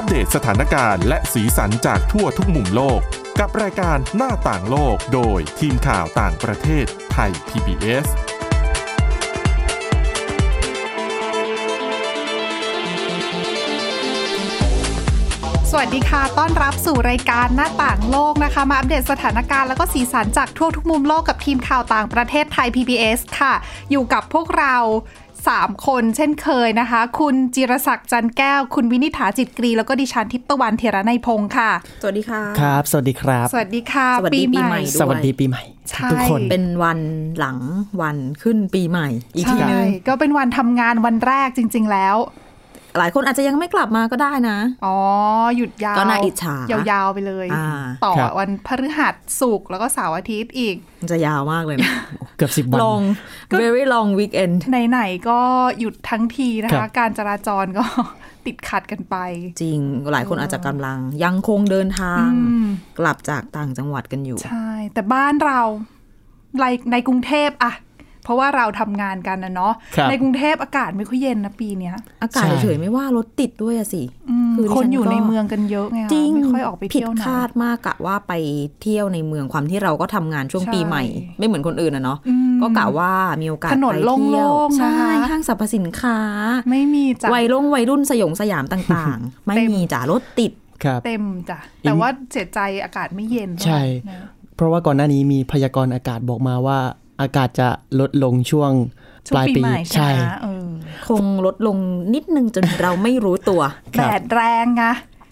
อัปเดตสถานการณ์และสีสันจากทั่วทุกมุมโลก กับรายการหน้าต่างโลกโดยทีมข่าวต่างประเทศไทย PBS สวัสดีค่ะ ต้อนรับสู่รายการหน้าต่างโลกนะคะ มาอัปเดตสถานการณ์แล้วก็สีสันจากทั่วทุกมุมโลกกับทีมข่าวต่างประเทศไทย PBS ค่ะ อยู่กับพวกเรา 3 คนเช่นเคยนะคะ คุณจิรศักดิ์จันแก้ว คุณวินิษฐาจิตกรี แล้วก็ดิฉันทิพย์ตะวันเทระในยพงค์ค่ะ สวัสดีค่ะ ครับ สวัสดีครับ สวัสดีค่ะ สวัสดีปีใหม่ด้วยสวัสดีปีใหม่ใช่ทุกคนเป็นวันหลังวันขึ้นปีใหม่ อีกทีนึใช่งก็เป็นวันทำงานวันแรกจริง ๆ แล้ว หลายคนอาจจะยังไม่กลับมาก็ได้นะ อ๋อ หยุดยาว ก็น่าอิจฉา ยาวๆไปเลยอ่าต่อครับวันพฤหัสศุกร์แล้วก็เสาร์อาทิตย์อีก มันจะยาวมากเลยนะ เกือบสิบวัน long very long weekend ไหนๆก็หยุดทั้งทีนะครัคะบการจราจรก็ติดขัดกันไป จริง หลายคนอาจจะกำลัง ยังคงเดินทางอืมกลับจากต่างจังหวัดกันอยู่ ใช่ แต่บ้านเราในในกรุงเทพอะ เพราะว่าเราทำงานกันนะเนาะครับในกรุงเทพอากาศไม่ค่อยเย็นนะปีเนี้ย อากาศใช่เฉยๆไม่ว่ารถติดด้วยอะสิอืมคือดิฉันคนอยู่ก็ในเมืองกันเยอะไงคะจริงไม่ค่อยออกไปผิดเที่ยวไหนคาดมากกะว่าไปเที่ยวในเมืองความที่เราก็ทำงานช่วงใช่ปีใหม่ ไม่เหมือนคนอื่นนะเนาะอืมก็กะว่ามีโอกาสถนนไปเที่ยวโล่งๆใช่นะคะห้างสรรพสินค้า ไม่มีจ้ะวัยรุ่งวัยรุ่นสยองสยามต่างๆ ไม่เต็มมีจ้ะรถติดครับเต็มจ้ะแต่ว่าเสียใจอากาศไม่เย็นใช่นะเพราะว่าก่อนหน้านี้มีพยากรณ์อากาศบอกมาว่า อากาศจะลดลงช่วงช่วปงลายปีปีใหม่ใช่ใช่ไหมเออคงลดลงนิดนึงจนเราไม่รู้ตัวครัแดบดแรงไง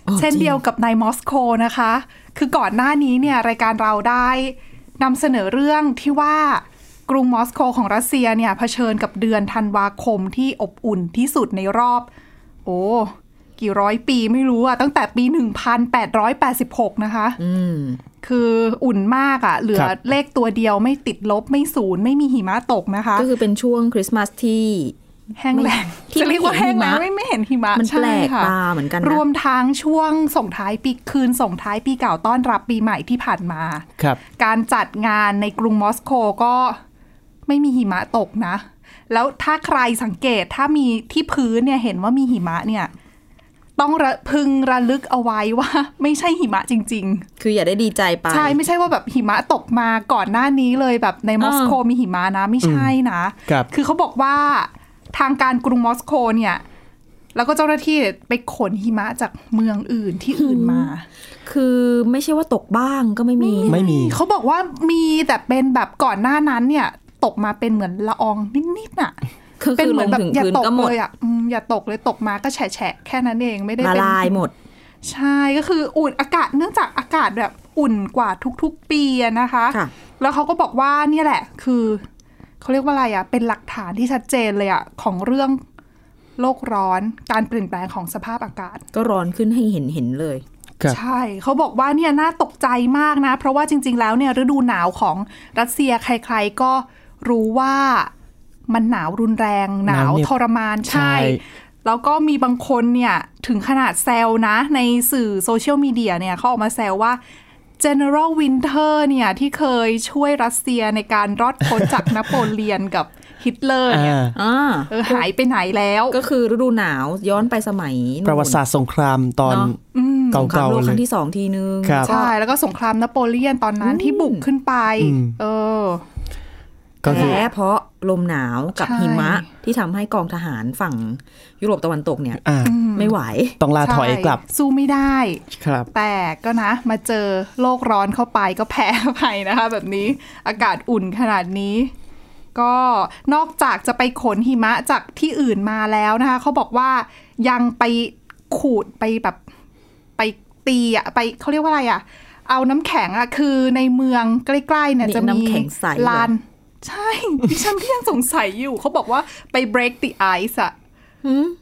อ๋อเช่นจริงเดียวกับในมอสโกนะคะ คือก่อนหน้านี้เนี่ยรายการเราได้นำเสนอเรื่องที่ว่ากรุงมอสโกของรัสเซียเนี่ยเผชิญกับเดือนธันวาคมที่อบอุ่นที่สุดในรอบ โอ้ กี่ร้อยปีไม่รู้อะตั้งแต่ปี 1886 นะคะอืมคืออุ่นมากอะเหลือครับเลขตัวเดียวไม่ติดลบไม่ศูนย์ไม่มีหิมะตกนะคะ ก็คือเป็นช่วงคริสต์มาสที่แห้งแล้งที่จะเรียกว่าไม่เห็แห้นงหิแล้มะงไม่ไม่เห็นหิมะมันแปลกใช่ค่ะตาเหมือนกันนะรวมทั้งช่วงส่งท้ายปีคืนส่งท้ายปีเก่าต้อนรับปีใหม่ที่ผ่านมาครับ การจัดงานในกรุงมอสโกก็ไม่มีหิมะตกนะ แล้วถ้าใครสังเกตถ้ามีที่พื้นเนี่ยเห็นว่ามีหิมะเนี่ย ต้องระพึงระลึกเอาไว้ว่า ไม่ใช่หิมะจริงคืออย่าได้ดีใจไปๆใช่ไม่ใช่ว่าแบบหิมะตกมาก่อนหน้านี้เลยแบบในมอสโกมีหิมะนะไม่ใช่นะครับคือเขาบอกว่าทางการกรุงมอสโกเนี่ย แล้วก็เจ้าหน้าที่ไปขนหิมะจากเมืองอื่นที่อื่นมา คือไม่ใช่ว่าตกบ้างก็ไม่มีไม่มี เขาบอกว่ามีแต่เป็นแบบก่อนหน้านั้นเนี่ย ตกมาเป็นเหมือนละอองนิดๆน่ะคือ เป็นคือเหลมืองนแบบถึงอย่าพื้นตกก็หมดเลยอะอืมอย่าตกเลยตกมาก็แฉะๆแค่นั้นเองไม่ได้ละเป็นลายหมด ใช่ก็คืออุ่นอากาศเนื่องจากอากาศแบบอุ่นกว่าทุกๆปีอะนะคะค่ะแล้วเขาก็บอกว่าเนี่ยแหละ คือเขาเรียกว่าอะไรอะเป็นหลักฐานที่ชัดเจนเลยอะของเรื่องโลกร้อนการเปลี่ยนแปลงของสภาพอากาศ ก็ร้อนขึ้นให้เห็นเห็นเลยครับใช่เขาบอกว่าเนี่ยน่าตกใจมากนะ เพราะว่าจริง ๆ แล้วเนี่ยฤดูหนาวของรัสเซียใคร ๆ ก็รู้ว่า มันหนาวรุนแรง หนาวหนาวเหน็บทรมานใช่ใช่แล้วก็มีบางคนเนี่ย ถึงขนาดแซวนะ ในสื่อโซเชียลมีเดียเนี่ยเขาออกมาแซวว่า General Winter เนี่ย ที่เคยช่วยรัสเซียในการรอดพ้นจากนโปเลียนกับฮิตเลอร์เนี่ยอ่าอ่าเออหายไปไหนแล้ว ก็คือฤดูหนาวย้อนไปสมัยนู่นประวัติศาสตร์สงครามตอนเนอะเก่สงครามาโลกๆคเลรั้ยงที่สองทีนึงครับใช่ แล้วก็สงครามนโปเลียนตอนนั้นที่บุกขึ้นไปอืมเออก็คือ แพ้เพราะลมหนาวกับใช่หิมะที่ทำให้กองทหารฝั่งยุโรปตะวันตกเนี่ยอ่าไม่ไหว ต้องลาถอยกลับใช่สู้ไม่ได้ครับ แต่ก็นะ มาเจอโลกร้อนเข้าไปก็แพ้ไปนะคะ แบบนี้อากาศอุ่นขนาดนี้ ก็นอกจากจะไปขนหิมะจากที่อื่นมาแล้วนะคะเขาบอกว่ายังไปขูดไปแบบไปตีอะไปเขาเรียกว่าอะไรอะเอาน้ำแข็งอะคือในเมืองใกล้ๆเนี่ยนี่จะมีน้ำแข็งใสเหรอลาน ใช่ดิฉันก็ยังสงสัยอยู่ เขาบอกว่าไป break the ice อะ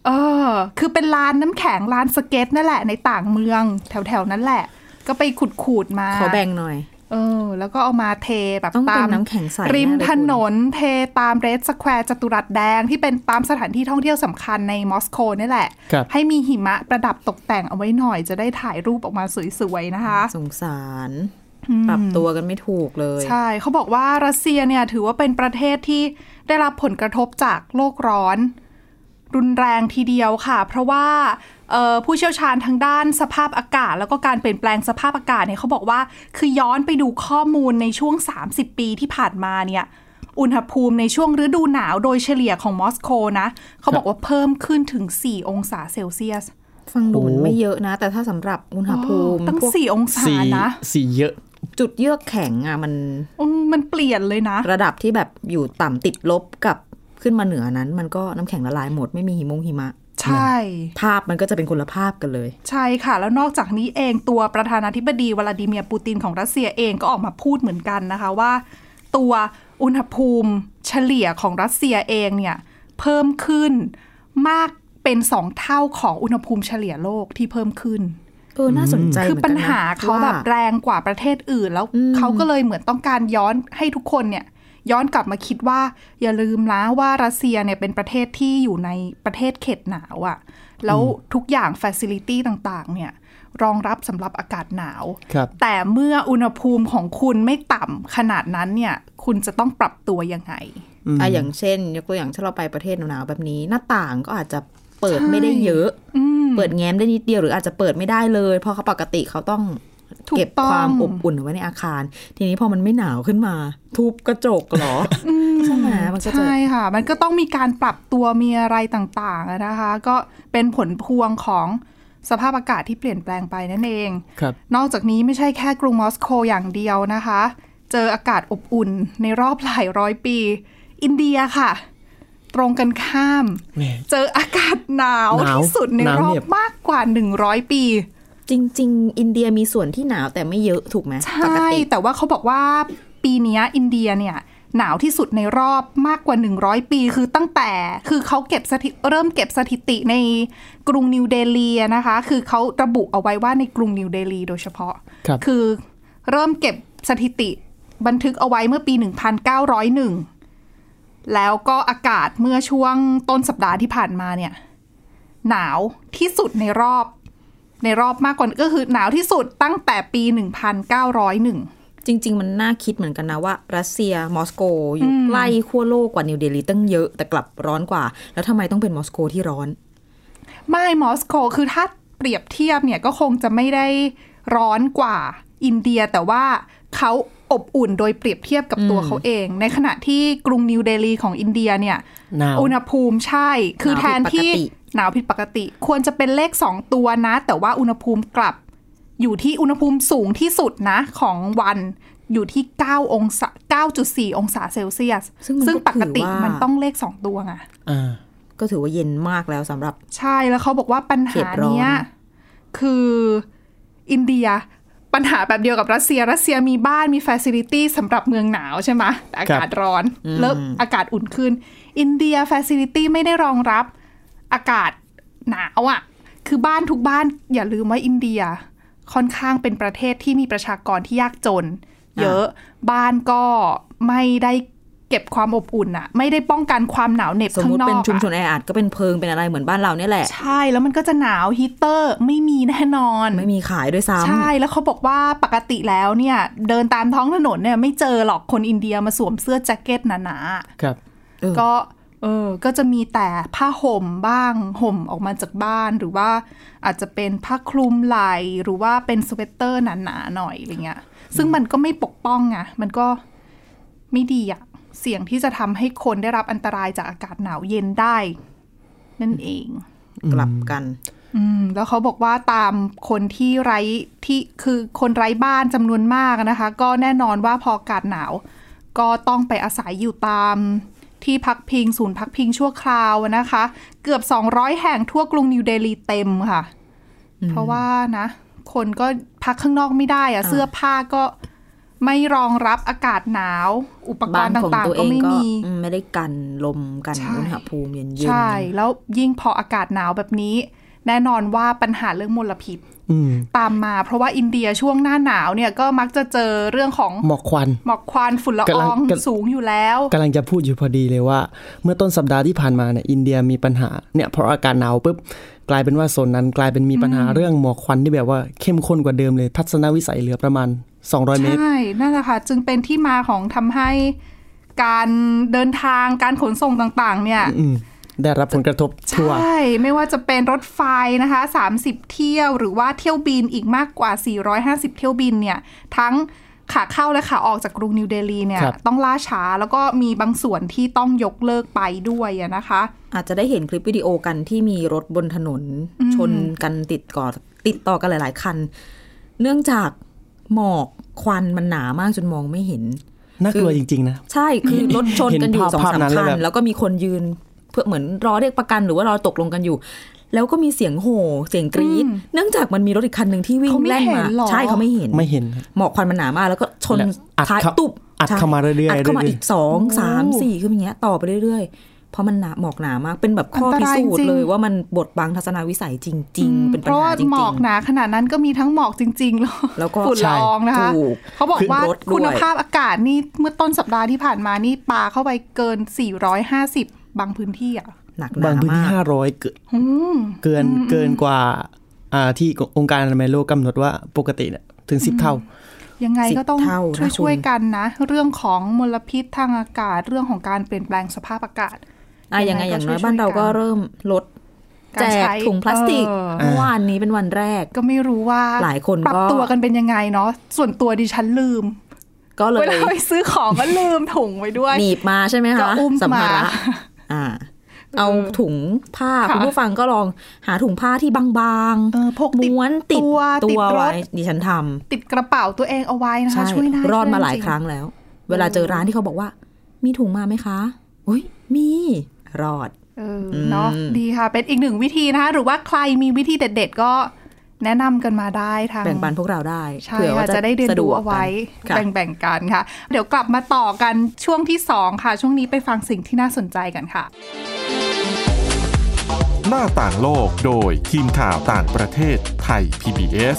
เออ คือเป็นลานน้ำแข็งลานสเก็ตนั่นแหละในต่างเมือง แถวๆ นั้นแหละ ก็ไปขุดขูดๆมา ขอแบ่งหน่อย เออ แล้วก็เอามาเทแบบต้องเป็นตามน้ำแข็งใสริมแน่เลยถนนเทตามเรดสแควร์จัตุรัสแดงที่เป็นตามสถานที่ท่องเที่ยวสำคัญในมอสโกนี่แหละครับให้มีหิมะประดับตกแต่งเอาไว้หน่อยจะได้ถ่ายรูปออกมาสวยๆนะคะ สงสาร ปรับตัวกันไม่ถูกเลย ใช่เขาบอกว่ารัสเซียเนี่ยถือว่าเป็นประเทศที่ได้รับผลกระทบจากโลกร้อน รุนแรงทีเดียวค่ะ เพราะว่าเอ่อผู้เชี่ยวชาญทางด้านสภาพอากาศ แล้วก็การเปลี่ยนแปลงสภาพอากาศเนี่ยเขาบอกว่าคือย้อนไปดูข้อมูลในช่วง 30 ปีที่ผ่านมาเนี่ยอุณหภูมิในช่วงฤดูหนาวโดยเฉลี่ยของมอสโกนะเขาบอกว่าเพิ่มขึ้นถึง 4 องศาเซลเซียสฟังดูมันโอ้ไม่เยอะนะ แต่ถ้าสำหรับอุณหภูมิตั้งพวก4องศาสีนะสีเยอะ จุดเยือกแข็งอะมันอืมมันเปลี่ยนเลยนะ ระดับที่แบบอยู่ต่ำติดลบกับขึ้นมาเหนือนั้น มันก็น้ำแข็งละลายหมดไม่มีหิมงหิมะ ใช่ ภาพมันก็จะเป็นคนละภาพกันเลย ใช่ค่ะ แล้วนอกจากนี้เองตัวประธานาธิบดีวลาดิเมียร์ปูตินของรัสเซียเองก็ออกมาพูดเหมือนกันนะคะว่า ตัวอุณหภูมิเฉลี่ยของรัสเซียเองเนี่ยเพิ่มขึ้นมากเป็นสองเท่าของอุณหภูมิเฉลี่ยโลกที่เพิ่มขึ้น เออน่าสนใจคือเหมืนปักัญนนะหาเขาว่แบบแรงกว่าประเทศอื่น แล้วอืมเขาก็เลยเหมือนต้องการย้อนให้ทุกคนเนี่ย ย้อนกลับมาคิดว่า อย่าลืมนะว่ารัสเซียเนี่ยเป็นประเทศที่อยู่ในประเทศเขตหนาวอะ่ะ แล้วทุกอย่างฟ a ซิลิตี้ต่างๆ เนี่ยรองรับสำหรับอากาศหนาวครับแต่เมื่ออุณหภูมิของคุณไม่ต่ำขนาดนั้นเนี่ย คุณจะต้องปรับตัวยังไงอะอย่างเช่น ยกตัวอย่างถ้าเราไปประเทศหนาวๆแบบนี้ หน้าต่างก็อาจจะ เปิดใช่ไม่ได้เยอะอืมเปิดแง้มได้นิดเดียวหรืออาจจะเปิดไม่ได้เลย เพราะเขาปกติเขาต้องถูกเก็บต้องความอบอุ่นเอาไว้ในอาคาร ทีนี้พอมันไม่หนาวขึ้นมา ทุบกระจกเหรออใช่ไหมมันก็จะใช่ค่ะ มันก็ต้องมีการปรับตัวมีอะไรต่างๆอะนะคะ ก็เป็นผลพวงของสภาพอากาศที่เปลี่ยนแปลงไปนั่นเองครับนอกจากนี้ไม่ใช่แค่กรุงมอสโกอย่างเดียวนะคะ เจออากาศอบอุ่นในรอบหลายร้อยปี อินเดียค่ะ ตรงกันข้ามแหม่เจออากาศหนาวหนาวที่สุดในหนาวรอเหน็บบมากกว่า 100 ปี จริง ๆ อินเดียมีส่วนที่หนาวแต่ไม่เยอะถูกไหมใชปก่ติแต่ว่าเขาบอกว่าปีเนี้ยอินเดียเนี่ยหนาวที่สุดในรอบมากกว่า 100 ปี คือตั้งแต่คือเขาเก็บสถิเริ่มเก็บสถิติในกรุงนิวเดลีอะนะคะ คือเขาระบุเอาไว้ว่าในกรุงนิวเดลีโดยเฉพาะครับคือเริ่มเก็บสถิติบันทึกเอาไว้เมื่อปี 1901 แล้วก็อากาศเมื่อช่วงต้นสัปดาห์ที่ผ่านมาเนี่ย หนาวที่สุดในรอบ ในรอบมากกว่าก็คือหนาวที่สุดตั้งแต่ปี 1901 จริง ๆ มันน่าคิดเหมือนกันนะว่า รัสเซียมอสโกอยู่ใกล้ขั้วโลกกว่านิวเดลีตั้งเยอะแต่กลับร้อนกว่า แล้วทำไมต้องเป็นมอสโกที่ร้อน ไม่มอสโกคือถ้าเปรียบเทียบเนี่ยก็คงจะไม่ได้ร้อนกว่าอินเดียแต่ว่าเขา อบอุ่นโดยเปรียบเทียบกับตัวเขาเอง ในขณะที่กรุงนิวเดลีของอินเดียเนี่ยหนาวอุณหภูมิใช่ คือหนาวแทนที่ผิดปกติหนาวผิดปกติ ควรจะเป็นเลข2ตัวนะ แต่ว่าอุณหภูมิกลับ อยู่ที่อุณหภูมิสูงที่สุดนะของวันอยู่ที่ 9 องศา 9.4 องศาเซลเซียส ซึ่งมันซึ่งก็ปกติถือว่ามันมันต้องเลข 2 ตัวไงอ่าก็ถือว่าเย็นมากแล้วสำหรับ ใช่แล้วเขาบอกว่าปัญหาเขตร้อนเนี้ย คืออินเดีย ปัญหาแบบเดียวกับรัสเซีย รัสเซียมีบ้านมีฟ a ซิลิตี้สำหรับเมืองหนาวใช่ไหมแต่อากาศร้อนเริ่มอากาศอุ่นขึ้น อินเดียฟ a ซิลิตี้ไม่ได้รองรับอากาศหนาวอะ่ะ คือบ้านทุกบ้านอย่าลืมว่าอินเดีย ค่อนข้างเป็นประเทศที่มีประชากรที่ยากจน เยอะบ้านก็ไม่ได้ เก็บความอบอุ่นอะไม่ได้ป้องกันความหนาวเหน็บสมข้ามงตินอกเป็นชุมชนอะแออัดก็เป็นเพิงเป็นอะไรเหมือนบ้านเราเนี่ยแหละ ใช่แล้วมันก็จะหนาวฮีตเตอร์ไม่มีแน่นอน ไม่มีขายด้วยซ้ำใช่แล้วเขาบอกว่าปกติแล้วเนี่ยเดินตามท้องถนนเนี่ยไม่เจอหรอกคนอินเดียมาสวมเสื้อแจ็คเก็ตหนาครับเออๆก็เออ ก็จะมีแต่ผ้าห่มบ้างห่มออกมาจากบ้านหรือว่าอาจจะเป็นผ้าคลุมไหล่หรือว่าเป็นสเวตเตอร์หนาๆหน่อยอะไรเงี้ย ซึ่งมันก็ไม่ปกป้องไงมันก็ไม่ดีอะ เสี่ยงที่จะทำให้คนได้รับอันตรายจากอากาศหนาวเย็นได้ นั่นเอง กลับกัน อืม แล้วเขาบอกว่าตามคนที่ไร้ที่คือคนไร้บ้านจำนวนมากนะคะ ก็แน่นอนว่าพออากาศหนาว ก็ต้องไปอาศัยอยู่ตามที่พักพิง ศูนย์พักพิงชั่วคราวนะคะ เกือบ 200 แห่งทั่วกรุงนิวเดลีเต็มค่ะ เพราะว่านะ คนก็พักข้างนอกไม่ได้อะอ่าเสื้อผ้าก็ ไม่รองรับอากาศหนาว อุปกบ้ารนณ์ของต่างตัวๆเอก็งไม่ก็มีอืมไม่ได้กันลมกันใช่อุณหภูมิเย็นๆใช่ แล้วยิ่งพออากาศหนาวแบบนี้ แน่นอนว่าปัญหาเรื่องมลพิษอืมตามมาเพราะว่าอินเดียช่วงหน้าหนาวเนี่ยก็มักจะเจอเรื่องของหมอกควันหมอกควันฝุ่นละอกำลัองงกำสูงอยู่แล้วกำลังจะพูดอยู่พอดีเลยว่า เมื่อต้นสัปดาห์ที่ผ่านมาเนี่ยอินเดียมีปัญหาเนี่ยเพราะอากาศหนาวปุ๊บกลายเป็นว่าโซนนั้นกลายเป็นมีปัญหาเรื่องหมอกควันที่แบบว่าเข้มข้นกว่าเดิมเลยทัศนวิสัยเหลือประมาณ 200 เมตร ใช่ นั่นแหละค่ะ จึงเป็นที่มาของทำให้การเดินทางการขนส่งต่างๆ เนี่ยอืมได้รับผลกระทบทั่วใช่ ไม่ว่าจะเป็นรถไฟนะคะ 30 เที่ยวหรือว่าเที่ยวบินอีกมากกว่า 450 เที่ยวบินเนี่ย ทั้งขาเข้าและขาออกจากกรุงนิวเดลีเนี่ยครับต้องล่าช้าแล้วก็มีบางส่วนที่ต้องยกเลิกไปด้วยอะนะคะ อาจจะได้เห็นคลิปวิดีโอกันที่มีรถบนถนนชนกันติดก่อติดต่อกันหลาย ๆ คัน เนื่องจาก หมอกควันมันหนามากจนมองไม่เห็นน่ากลัวจริง ๆ นะ ใช่คือรถชนกันอยู่เห็นภาพสองสามภาพนั้นคัแล้วนแบบแล้วก็มีคนยืนเพื่อเหมือนรอเรียกประกันหรือว่ารอตกลงกันอยู่ แล้วก็มีเสียงโห่เสียงกรี๊ดอืมเนื่องจากมันมีรถอีกคันหนึ่งที่วิ่งเขาไม่แล่นเห็มานหรอใช่เขาไม่เห็นไม่เห็นครับหมอกควันมันหนามากแล้วก็ชนแล้วอัดท้ายเข้าตุบอัดใช่เข้ามาเรื่อยๆอัดเข้ามาเรื่อยๆอีกสองสามสี่คืออย่างเงี้ยต่อไปเรื่อยๆ เพราะมันหนาหมอกหนามาก เป็นแบบข้ออันตพิรายสูจจริน์งเลยว่ามันบดบังทัศนวิสัยจริง ๆ เป็นปัเพญราะหาว่าจริงหมอกหนาขนาดนั้นก็มีทั้งหมอกจริง ๆ แล้วแล้วก็ฝุ่นละอองนะคะถูกเขาบอกว่าขึ้นรถด้วยคุณภาพอากาศนี่เมื่อต้นสัปดาห์ที่ผ่านมานี่ปาเข้าไปเกิน 450 บางพื้นที่อะหนักหนาบางพื้นที่มากห้าร้อยเกินเกินเกินกว่าอ่าที่องค์การอนามัยโลกกำหนดว่าปกติเนี่ยถึงสิบเท่ายังไงก็ต้องสิบเท่านะช่วยคุณช่วยๆกันนะ เรื่องของมลพิษทางอากาศเรื่องของการเปลี่ยนแปลงสภาพอากาศ อะยังไงอย่างน้อยช่วยๆบ้านเราก็กันเริ่มลดการแจกใช้ถุงพลาสติกเออเมื่อวานนี้เป็นวันแรก ก็ไม่รู้ว่าหลายคนปรับก็ตัวกันเป็นยังไงเนาะส่วนตัวดิฉันลืม ก็เลเวยลาไปซื้อของก็ลืมถุงไว้ด้วยหนีบมาใช่ไหมก็คะอุ้มสัมภาระมาอ่าเอาถุงผ้าค่ะคุณผู้ฟังก็ลองหาถุงผ้าที่บางเออพกติดม้วนติดตัวตัติดวรไว้ถดิฉันทำติดกระเป๋าตัวเองเอาไว้นะคะใช่ช่วยนะรอดมาหลายช่วจงๆครั้งแล้ว เวลาเจอร้านที่เขาบอกว่า มีถุงมาไหมคะอุ้ยมี รอดเออเนาะดีค่ะ เป็นอีกหนึ่งวิธีนะคะ หรือว่าใครมีวิธีเด็ด ๆ ก็แนะนำกันมาได้ทางแบ่งปันพวกเราได้ใช่เผื่อว่าค่ะจะได้เรียนสะดรู้วกเอาไว้กันค่ะแบ่งๆกันค่ะ เดี๋ยวกลับมาต่อกันช่วงที่ 2 ค่ะ ช่วงนี้ไปฟังสิ่งที่น่าสนใจกันค่ะ หน้าต่างโลกโดยทีมข่าวต่างประเทศไทย PBS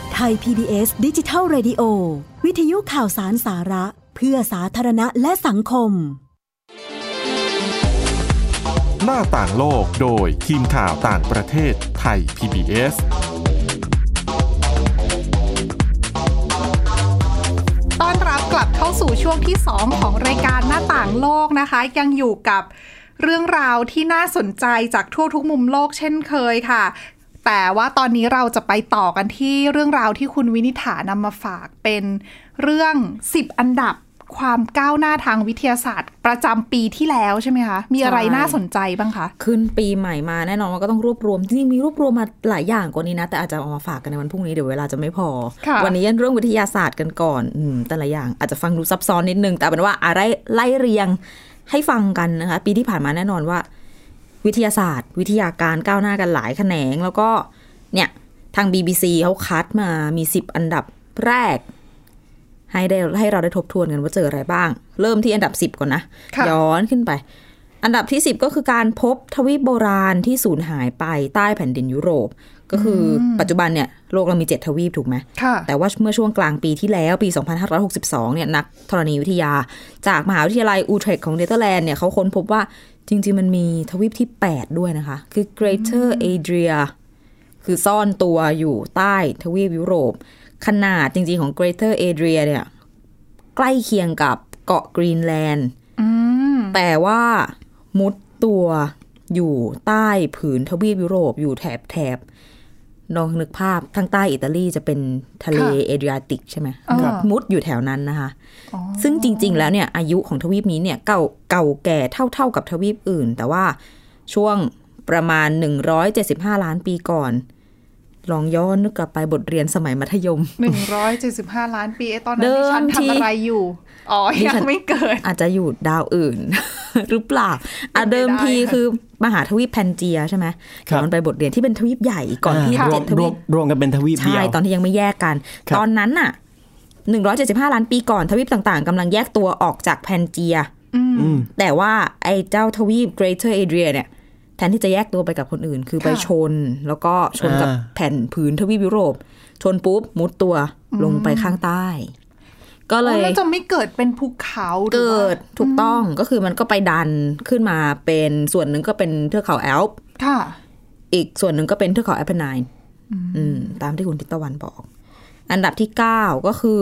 ไทย PBS ดิจิทัล Radio วิทยุข่าวสารสาระ เพื่อสาธารณะและสังคม หน้าต่างโลกโดยทีมข่าวต่างประเทศไทย PBS ต้อนรับกลับเข้าสู่ช่วงที่ 2 ของรายการหน้าต่างโลกนะคะ ยังอยู่กับเรื่องราวที่น่าสนใจจากทั่วทุกมุมโลกเช่นเคยค่ะ แต่ว่าตอนนี้เราจะไปต่อกันที่เรื่องราวที่คุณวินิษฐานำมาฝากเป็นเรื่อง 10 อันดับความก้าวหน้าทางวิทยาศาสตร์ ประจำปีที่แล้วใช่ไหมคะ มีอะไรใช่น่าสนใจบ้างคะ ขึ้นปีใหม่มาแน่นอนว่าก็ต้องรวบรวม จริงๆมีรวบรวมมาหลายอย่างกว่านี้นะ แต่อาจจะเอามาฝากกันในวันพรุ่งนี้เดี๋ยวเวลาจะไม่พอค่ะวันนี้เรื่องวิทยาศาสตร์กันก่อนอืมแต่ละอย่างอาจจะฟังดูซับซ้อนนิดนึง แต่เอาเป็นว่าอะไรไล่เรียงให้ฟังกันนะคะ ปีที่ผ่านมาแน่นอนว่า วิทยาศาสตร์ วิทยาการก้าวหน้ากันหลายแขนง แล้วก็เนี่ย ทาง BBC เขาคัดมามี 10 อันดับแรก ให้ได้ให้เราได้ทบทวนกันว่าเจออะไรบ้าง เริ่มที่อันดับ 10 ก่อนนะค่ะย้อนขึ้นไป อันดับที่ 10 ก็คือการพบทวีปโบราณที่สูญหายไปใต้แผ่นดินยุโรป ก็คืออปัจจุบันเนี่ยโลกเรามี 7 ทวีปถูกไหมค่ะแต่ว่าเมื่อช่วงกลางปีที่แล้วปี 2562 เนี่ยนักธรณีวิทยา จากมหาวิทยาลัยอูเทรคของเนเธอร์แลนด์เนี่ยเขาค้นพบว่า จริง ๆ มันมีทวีปที่ 8 ด้วยนะคะ คือ Greater Adria คือซ่อนตัวอยู่ใต้ทวีปยุโรป ขนาดจริง ๆ ของ Greater Adria เนี่ย ใกล้เคียงกับเกาะกรีนแลนด์อืมแต่ว่ามุดตัวอยู่ใต้ผืนทวีปยุโรปอยู่แถบแถบ ลองนึกภาพทางใต้อิตาลีจะเป็นทะเลค่ะเอเดรียติกใช่ไหมอ่ามุมุดอยู่แถวนั้นนะคะอ๋อซึ่งจริง ๆ แล้วเนี่ยอายุของทวีปนี้เนี่ยเก่าเก่าแก่เท่า ๆกับทวีปอื่น แต่ว่าช่วงประมาณ 175 ล้านปีก่อน ลองย้อนนึกกลับไปบทเรียนสมัยมัธยมหนึ่งร้อยเจ็ดสิบห้าล้านปีไอ้ตอนนั้นเดิมดิฉันทีทำอะไรอยู่ อ๋อดิยัฉังนไม่เกิด อาจจะอยู่ดาวอื่น หรือเปล่าอะเป็นไปได้เดิมทีคือมหาทวีปแพนเจียใช่ไหมครับย้อนไปบทเรียนที่เป็นทวีปใหญ่ก่อนที่ารวเจ็มดทรวีวมปรวมกันเป็นทวีปเดีใช่ยวตอนที่ยังไม่แยกกันครับตอนนั้นน่ะ175ล้านปีก่อนทวีปต่างๆกำลังแยกตัวออกจากแพนเจียอืมแต่ว่าไอ้เจ้าทวีป Greater Adria เนี่ยแทนที่จะแยกตัวไปกับคนอื่น คือไปค่ะชน แล้วก็ชนกับอ่าแผ่นผืนทวีปยุโรป ชนปุ๊บมุดตัวลงไปข้างใต้ ก็เลอ๋อยแล้วจะไม่เกิดเป็นภูเขาหรือเกิว่าดถูกต้องก็คือมันก็ไปดันขึ้นมาเป็นส่วนหนึ่งก็เป็นเทือกเขาแอลป์ค่ะ อีกส่วนหนึ่งก็เป็นเทือกเขาแอปเปิลไนน์อืมตามที่คุณทิตวันบอก อันดับที่9ก็คือ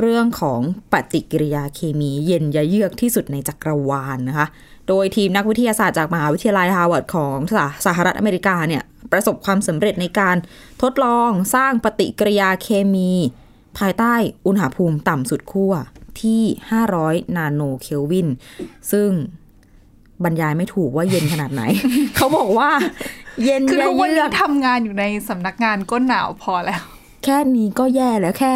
เรื่องของปฏิกิริยาเคมีเย็นยะเยือกที่สุดในจักรวาลนะคะ โดยทีมนักวิทยาศาสตร์จากมหาวิทยาลัยฮาร์วาร์ดของสหสหรัฐอเมริกาเนี่ย ประสบความสำเร็จในการทดลองสร้างปฏิกิริยาเคมี ภายใต้อุณหภูมิต่ำสุดขั้วที่ 500 นาโนเคลวิน ซึ่งบรรยายไม่ถูกว่าเย็นขนาดไหน เขาบอกว่า เย็นคือเยทุกวันืนี้อกทำงานอยู่ในสำนักงานก็หนาวพอแล้ว แค่นี้ก็แย่แล้วแค่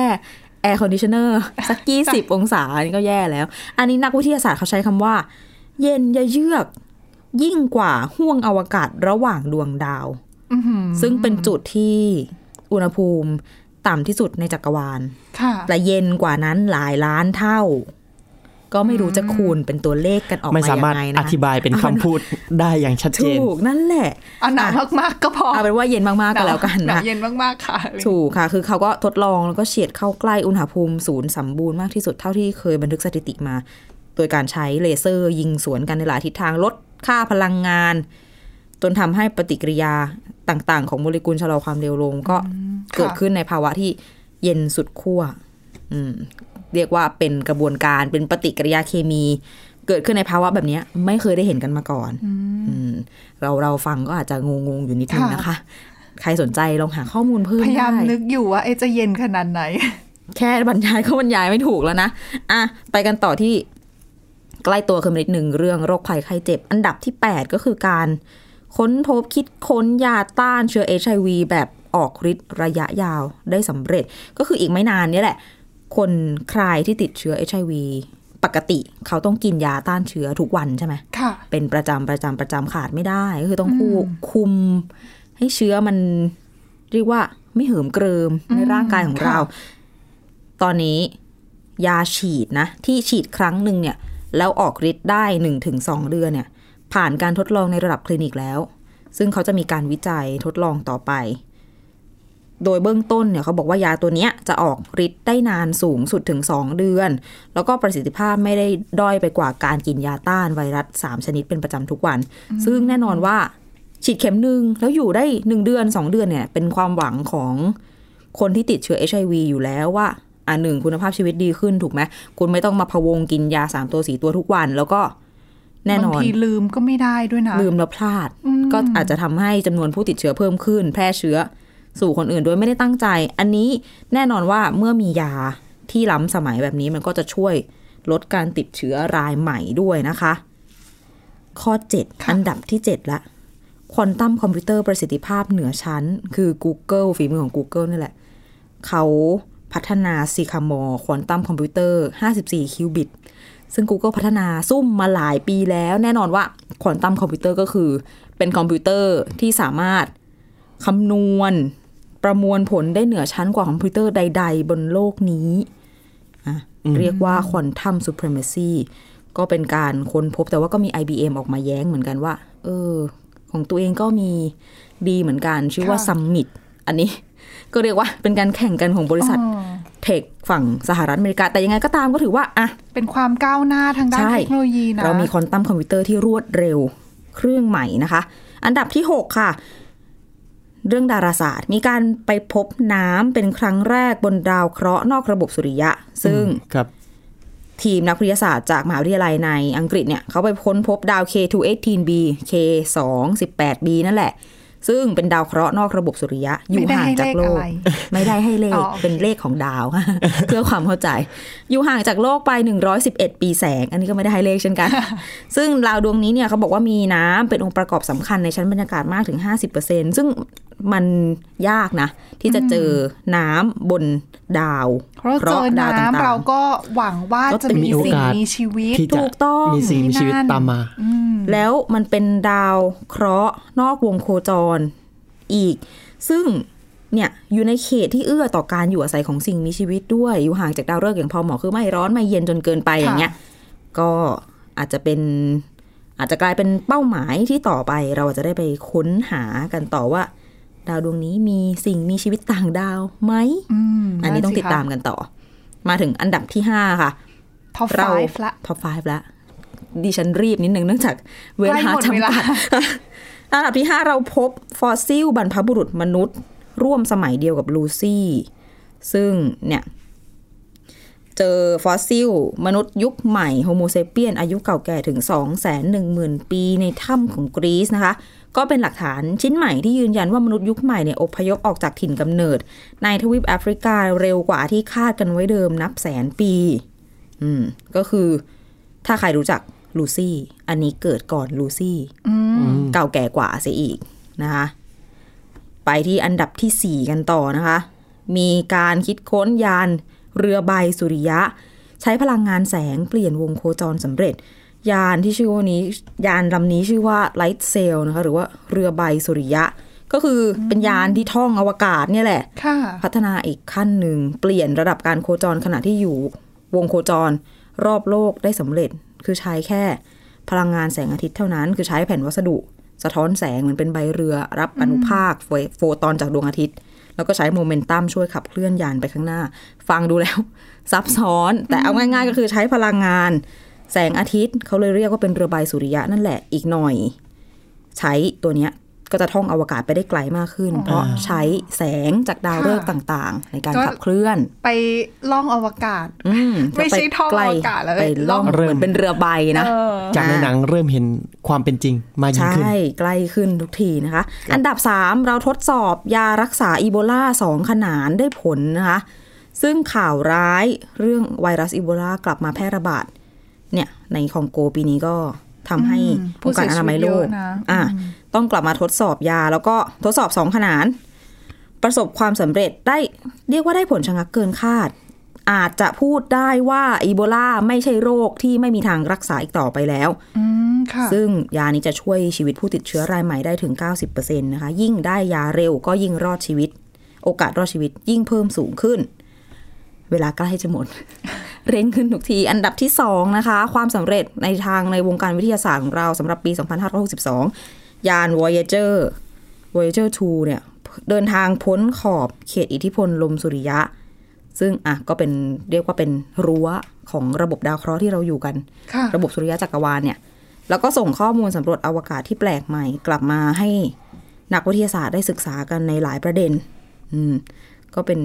แอร์คอนดิชเนอร์สักกี่สิบองศานี่ก็แย่แล้ว อันนี้นักวิทยาศาสตร์เขาใช้คำว่า เย็นยะเยือกยิ่งกว่าห่วงอวกาศระหว่างดวงดาวอื้อหือซึ่งเป็นจุดที่อุณหภูมิ ต่ำที่สุดในจักรวาลค่ะและเย็นกว่านั้นหลายล้านเท่า ก็ไม่รู้จะคูณเป็นตัวเลขกันออกไม่มาสายัมารถงไงอนะคะธิบายเป็นคำพูดได้อย่างชัดเจนถูกนั่นแหละเอาหนาวมากๆก็พอเอาเป็นว่าเย็นมากๆก็แล้วกันหนานะวเย็นมากๆค่ะถูกค่ะ คือเขาก็ทดลองแล้วก็เฉียดเข้าใกล้อุณหภูมิศูนย์สมบูรณ์มากที่สุดเท่าที่เคยบันทึกสถิติมา โดยการใช้เลเซอร์ยิงสวนกันในหลายทิศทางลดค่าพลังงาน จนทำให้ปฏิกิริยาต่าง ๆ ของโมเลกุลชะลอความเร็วลงก็เกิดขึ้นในภาวะที่เย็นสุดขั้วอืมเรียกว่าเป็นกระบวนการเป็นปฏิกิริยาเคมี เกิดขึ้นในภาวะแบบเนี้ยไม่เคยได้เห็นกันมาก่อนอืมเราเราฟังก็อาจจะงงๆอยู่นิดนึงค่ะนะคะ ใครสนใจลองหาข้อมูลเพิ่มพยายามได้นึกอยู่ว่าเอะจะเย็นขนาดไหน แค่บรรยายก็บรรยายไม่ถูกแล้วนะอะไปกันต่อที่ใกล้ตัวขึ้นมานิดหนึ่งเรื่องโรคภัยไข้เจ็บ อันดับที่ 8 ก็คือการ ค้นพบคิดค้นยาต้านเชื้อ HIV แบบออกฤทธิ์ระยะยาวได้สำเร็จ ก็คืออีกไม่นานเนี้แหละ คนใครที่ติดเชื้อ HIV ปกติเขาต้องกินยาต้านเชื้อทุกวันใช่ไหมค่ะ เป็นประจำประจำประจำขาดไม่ได้ ก็คือต้องคู่คุม ให้เชื้อมันเรียกว่าไม่เหิมเกริมในร่างกายของเรา ตอนนี้ยาฉีดนะ ที่ฉีดครั้งหนึ่งเนี่ย แล้วออกฤทธิ์ได้หนึ่งถึงสองเดือนเนี่ย ผ่านการทดลองในระดับคลินิกแล้ว ซึ่งเขาจะมีการวิจัยทดลองต่อไป โดยเบื้องต้นเนี่ยเขาบอกว่ายาตัวเนี้ยจะออกฤทธิ์ได้นานสูงสุดถึง 2 เดือน แล้วก็ประสิทธิภาพไม่ได้ด้อยไปกว่าการกินยาต้านไวรัส 3 ชนิดเป็นประจำทุกวัน ซึ่งแน่นอนว่าฉีดเข็มหนึ่งแล้วอยู่ได้ 1 เดือน 2 เดือนเนี่ยเป็นความหวังของคนที่ติดเชื้อ HIV อยู่แล้วว่าอ่าหนึ่งคุณภาพชีวิตดีขึ้นถูกไหมคุณไม่ต้องมาพะวงกินยา 3 ตัวสีตัวทุกวัน แล้วก็ แน่นบาองนทีลืมก็ไม่ได้ด้วยนะ ลืมแล้วพลาด ก็อาจจะทำให้จำนวนผู้ติดเชื้อเพิ่มขึ้น แพร่เชื้อสู่คนอื่นโดยไม่ได้ตั้งใจ อันนี้แน่นอนว่าเมื่อมียาที่ล้ำสมัยแบบนี้มันก็จะช่วยลดการติดเชื้อรายใหม่ด้วยนะคะ ข้อ 7 อันดับที่ 7 ละควอนตัมคอมพิวเตอร์ประสิทธิภาพเหนือชั้น คือ Google ฝีมือของ Google นี่แหละ เขาพัฒนา Sycamore ควอนตัมคอมพิวเตอร์ 54 คิวบิต ซึ่ง Google พัฒนาซุ่มมาหลายปีแล้ว แน่นอนว่าควอนตัมคอมพิวเตอร์ก็คือ เป็นคอมพิวเตอร์ที่สามารถคำนวณประมวลผลได้เหนือชั้นกว่าคอมพิวเตอร์ใด ๆ บนโลกนี้อะเรียกว่า quantum supremacy ก็เป็นการค้นพบแต่ว่าก็มี IBM ออกมาแย้งเหมือนกันว่า เออ ของตัวเองก็มีดีเหมือนกัน ชื่อว่าค่ะ Summit อันนี้ ก็เรียกว่าเป็นการแข่งกันของบริษัทอ๋อเทคฝั่งสหรัฐอเมริกา แต่ยังไงก็ตามก็ถือว่าอะเป็นความก้าวหน้าทางด้านใช่เทคโนโลยีนะเรามีควอนตัมคอมพิวเตอร์ที่รวดเร็วเครื่องใหม่นะคะ อันดับที่ 6 ค่ะ เรื่องดาราศาสตร์ มีการไปพบน้ำเป็นครั้งแรกบนดาวเคราะห์นอกระบบสุริยะ ซึ่งครับทีมนักวิทยาศาสตร์จากมหาวิทยาลัยในอังกฤษเนี่ยเขาไปค้นพบดาว K218b K218b นั่นแหละ ซึ่งเป็นดาวเคราะห์นอกระบบสุริยะ อยู่ห่างจากโลก ไม่ได้ให้เลอ๋ขอโอเคเป็นเลขของดาว เพื่อความเข้าใจ อยู่ห่างจากโลกไป 111 ปีแสง อันนี้ก็ไม่ได้ให้เลขเช่นกัน ซึ่งดาวดวงนี้เนี่ยเขาบอกว่ามีน้ำเป็นองค์ประกอบสำคัญในชั้นบรรยากาศมากถึง 50%ซึ่ง มันยากนะ ที่จะเจอน้ำบนดาวเพราะเจอดาวต่างน้ำๆเราก็หวังว่าก็จะเป็นมีมีโอสิ่งกาสมีชีวิตที่จะถูกต้องมีสิ่งมีชีวิตตามมา แล้วมันเป็นดาวเคราะห์นอกวงโคจรอีก ซึ่งเนี่ยอยู่ในเขตที่เอื้อต่อการอยู่อาศัยของสิ่งมีชีวิตด้วย อยู่ห่างจากดาวฤกษ์อย่างพอเหมาะคือไม่ร้อนไม่เย็นจนเกินไปอย่างเงี้ยก็อาจจะเป็นอาจจะกลายเป็นเป้าหมายที่ต่อไปเราอาจจะได้ไปค้นหากันต่อว่า ดาวดวงนี้มีสิ่งมีชีวิตต่างดาวไหมอืมอันนี้ต้องสิติดตามกันต่อ มาถึงอันดับที่ห้าค่ะ top เรา five ละ top five ละดิฉันรีบนิดนึงเนื่องจากเวลาใกล้หมดเวลาจำกัดอันดับที่5เราพบฟอสซิลบรรพบุรุษมนุษย์ ร่วมสมัยเดียวกับลูซี่ ซึ่งเนี่ย เจอฟอสซิล มนุษย์ยุคใหม่โฮโมเซเปียน อายุเก่าแก่ถึง 2 1 0 0 0 0 ปีในถ้ำของกรีซนะคะ ก็เป็นหลักฐานชิ้นใหม่ที่ยืนยันว่ามนุษย์ยุคใหม่เนี่ยอพยพออกจากถิ่นกำเนิด ในทวีปแอฟริกาเร็วกว่าที่คาดกันไว้เดิมนับแสนปี อืม ก็คือถ้าใครรู้จักลูซี่ อันนี้เกิดก่อนลูซี่เก่าแก่กว่าเสียอีกนะคะ ไปที่อันดับที่4กันต่อนะคะ มีการคิดค้นยาน เรือใบสุริยะ ใช้พลังงานแสงเปลี่ยนวงโคจรสำเร็จ ยานที่ชื่อว่านี้ยานลำนี้ชื่อว่า Light Sail นะคะหรือว่าเรือใบสุริยะ ก็คือเป็นยานที่ท่องอวกาศเนี่ยแหละค่ะพัฒนาอีกขั้นหนึ่งเปลี่ยนระดับการโคจรขณะที่อยู่วงโคจรรอบโลกได้สำเร็จคือใช้แค่พลังงานแสงอาทิตย์เท่านั้น คือใช้แผ่นวัสดุ สะท้อนแสงเหมือนเป็นใบเรือ รับอนุภาคโฟโฟตอนจากดวงอาทิตย์ แล้วก็ใช้โมเมนตัมช่วยขับเคลื่อนยานไปข้างหน้า ฟังดูแล้ว ซับซ้อน แต่เอาง่ายๆ ก็คือใช้พลังงาน แสงอาทิตย์เขาเลยเรียกว่าเป็นเรือใบสุริยะนั่นแหละอีกหน่อย ใช้ตัวเนี้ย ก็จะท่องอวกาศไปได้ไกลมากขึ้น เพราะใช้แสงจากดาวฤกษ์ต่างๆ ในการก็ขับเคลื่อน ไปล่องอวกาศอืมไม่ใช่ท่องไปอวกาศแล้วไปล่องเริ่มเหมือนเป็นเรือใบนะเออจากในหนังเริ่มเห็นความเป็นจริงมากยิ่งใช่ขึ้นใกล้ขึ้นทุกทีนะคะ อันดับ 3 เราทดสอบยารักษาอีโบลาสองขนานได้ผลนะคะซึ่งข่าวร้ายเรื่องไวรัสอีโบลากลับมาแพร่ระบาดเนี่ยในคองโกปีนี้ก็ทำให้อืมผู้องค์การอนามัยโลกเสียชีวิตเยอะนะอะ ต้องกลับมาทดสอบยา แล้วก็ทดสอบสองขนาน ประสบความสำเร็จได้เรียกว่าได้ผลชะงักเกินคาด อาจจะพูดได้ว่าอีโบลาไม่ใช่โรคที่ไม่มีทางรักษาอีกต่อไปแล้วอืมค่ะซึ่งยานี้จะช่วยชีวิตผู้ติดเชื้อรายใหม่ได้ถึง 90%นะคะ ยิ่งได้ยาเร็วก็ยิ่งรอดชีวิต โอกาสรอดชีวิตยิ่งเพิ่มสูงขึ้น เวลาใกล้จะหมด เร่งขึ้นทุกที อันดับที่ 2 นะคะ ความสำเร็จในทางในวงการวิทยาศาสตร์ของเราสำหรับปี 2562 ยาน Voyager Voyager 2 เนี่ย เดินทางพ้นขอบเขตอิทธิพลลมสุริยะ ซึ่งอะก็เป็นเรียกว่าเป็นรั้วของระบบดาวเคราะห์ที่เราอยู่กันค่ะระบบสุริยะจักรวาลเนี่ย แล้วก็ส่งข้อมูลสำรวจอวกาศที่แปลกใหม่ กลับมาให้นักวิทยาศาสตร์ได้ศึกษากันในหลายประเด็น อืม ก็เป็น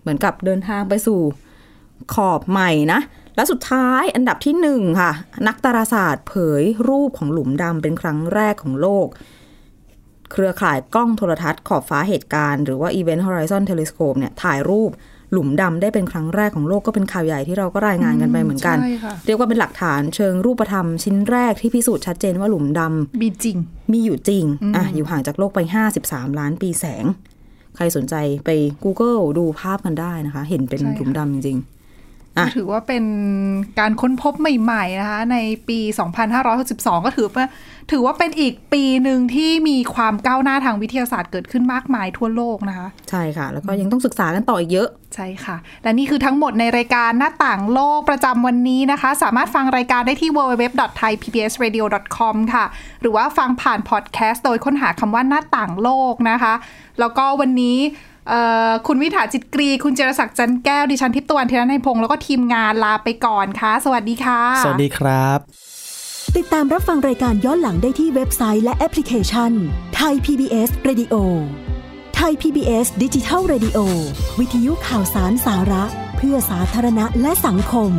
เหมือนกับเดินทางไปสู่ขอบใหม่นะ และสุดท้ายอันดับที่หนึ่งค่ะ นักดาราศาสตร์เผยรูปของหลุมดำเป็นครั้งแรกของโลก เครือข่ายกล้องโทรทัศน์ขอบฟ้าเหตุการณ์ หรือว่า Event Horizon Telescope เนี่ยถ่ายรูปหลุมดำได้เป็นครั้งแรกของโลกก็เป็นข่าวใหญ่ที่เราก็รายงานกันไปเหมือนกันใช่ค่ะเรียกว่าเป็นหลักฐานเชิงรูปธรรมชิ้นแรกที่พิสูจน์ชัดเจนว่าหลุมดำมีจริง มีอยู่จริงอะอยู่ห่างจากโลกไป 53 ล้านปีแสง ใครสนใจไป Google ดูภาพกันได้นะคะ เห็นเป็นใช่ค่ะหลุมดำจริงอะ ถือว่าเป็นการค้นพบใหม่ๆนะคะ ในปี 2562 ก็ถือว่าถือว่าเป็นอีกปีหนึ่งที่มีความก้าวหน้าทางวิทยาศาสตร์เกิดขึ้นมากมายทั่วโลกนะคะ ใช่ค่ะ แล้วก็ยังต้องศึกษากันต่ออีกเยอะ ใช่ค่ะ และนี่คือทั้งหมดในรายการหน้าต่างโลกประจำวันนี้นะคะ สามารถฟังรายการได้ที่ www.thaipbsradio.com ค่ะ หรือว่าฟังผ่านพอดแคสต์โดยค้นหาคำว่าหน้าต่างโลกนะคะ แล้วก็วันนี้เอ่อ คุณวิถาจิตกรี คุณเจรศักดิ์จันแก้ว ดิฉันทิพย์ตะวันเทระในยพงศ์แล้วก็ทีมงานลาไปก่อนค่ะ สวัสดีค่ะ สวัสดีครับ ติดตามรับฟังรายการย้อนหลังได้ที่เว็บไซต์และแอปพลิเคชันไทย PBS Radio ไทย PBS ดิจิทัล Radio วิทยุข่าวสารสาระ เพื่อสาธารณะและสังคม